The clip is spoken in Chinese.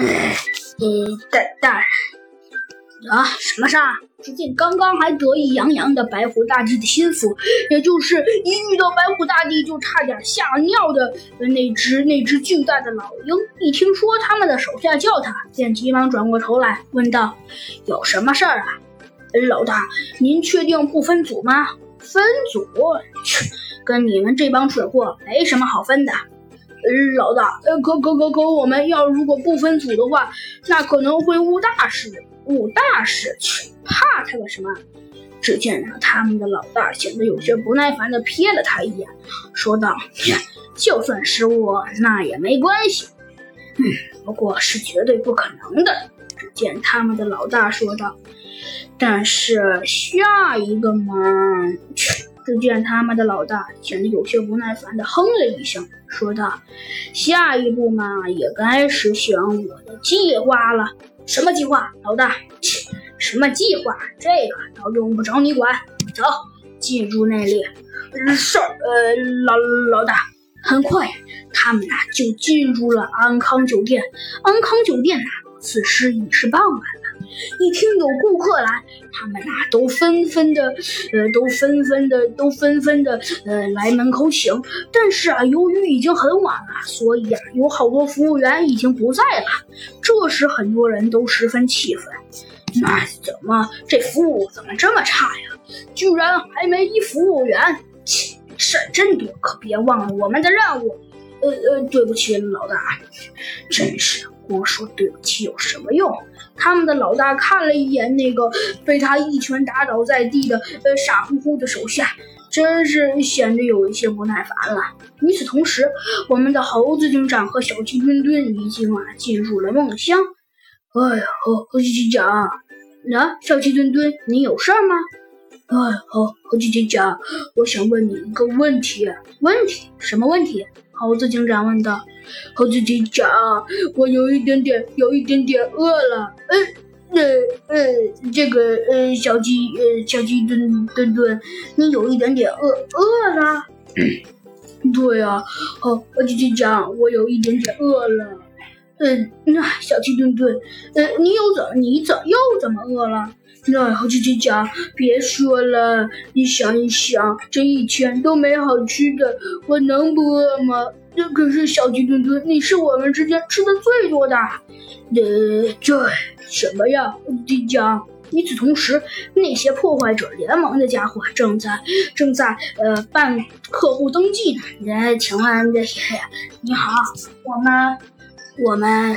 嗯，大大人啊，什么事儿？只见刚刚还得意洋洋的白虎大帝的心腹，也就是一遇到白虎大帝就差点吓尿的那只那只巨大的老鹰，一听说他们的手下叫他，便急忙转过头来问道：“有什么事儿啊？”老大，您确定不分组吗？分组？切，跟你们这帮蠢货没什么好分的。老大，呃，可可可可，我们要如果不分组的话，那可能会误大事。误大事？去，怕他个什么？只见啊，他们的老大显得有些不耐烦的瞥了他一眼，说道：“就算失误，那也没关系。嗯，不过是绝对不可能的。”只见他们的老大说道：“但是下一个嘛……”去。只见他们的老大显得有些不耐烦的哼了一声，说道：“下一步嘛，也该实行我的计划了。什么计划，老大？切，什么计划？这个倒用不着你管。走，进入内里。是，呃，老老大。很快，他们呐就进入了安康酒店。安康酒店呐，此时已是傍晚了。”一听有顾客来，他们呐都纷纷的，呃，都纷纷的，都纷纷的，呃，来门口请。但是啊，由于已经很晚了，所以啊，有好多服务员已经不在了。这时，很多人都十分气愤：，那怎么这服务怎么这么差呀？居然还没一服务员！切，事儿真多，可别忘了我们的任务。呃呃，对不起，老大，真是光说对不起有什么用？他们的老大看了一眼那个被他一拳打倒在地的呃傻乎乎的手下，真是显得有一些不耐烦了。与此同时，我们的猴子警长和小鸡墩墩已经啊进入了梦乡。哎呀，猴猴子警长，那小鸡墩墩，你有事吗？哎，猴猴子警长，我想问你一个问题。问题？什么问题？猴子警长问道：“猴子警长，我有一点点，有一点点饿了。嗯，那呃，这个呃，小鸡呃，小鸡墩墩墩，你有一点点饿饿了？对呀，猴猴子警长，我有一点点饿了。嗯，那小鸡墩墩，呃，你又怎你怎又怎么饿了？那猴子警长，别说了，你想一想，这一天都没好吃的，我能不饿吗？那可是小鸡墩墩，你是我们之间吃的最多的。呃，这什么呀，警长？与此同时，那些破坏者联盟的家伙正在正在呃办客户登记呢。呃，请问这些，你好，我们我们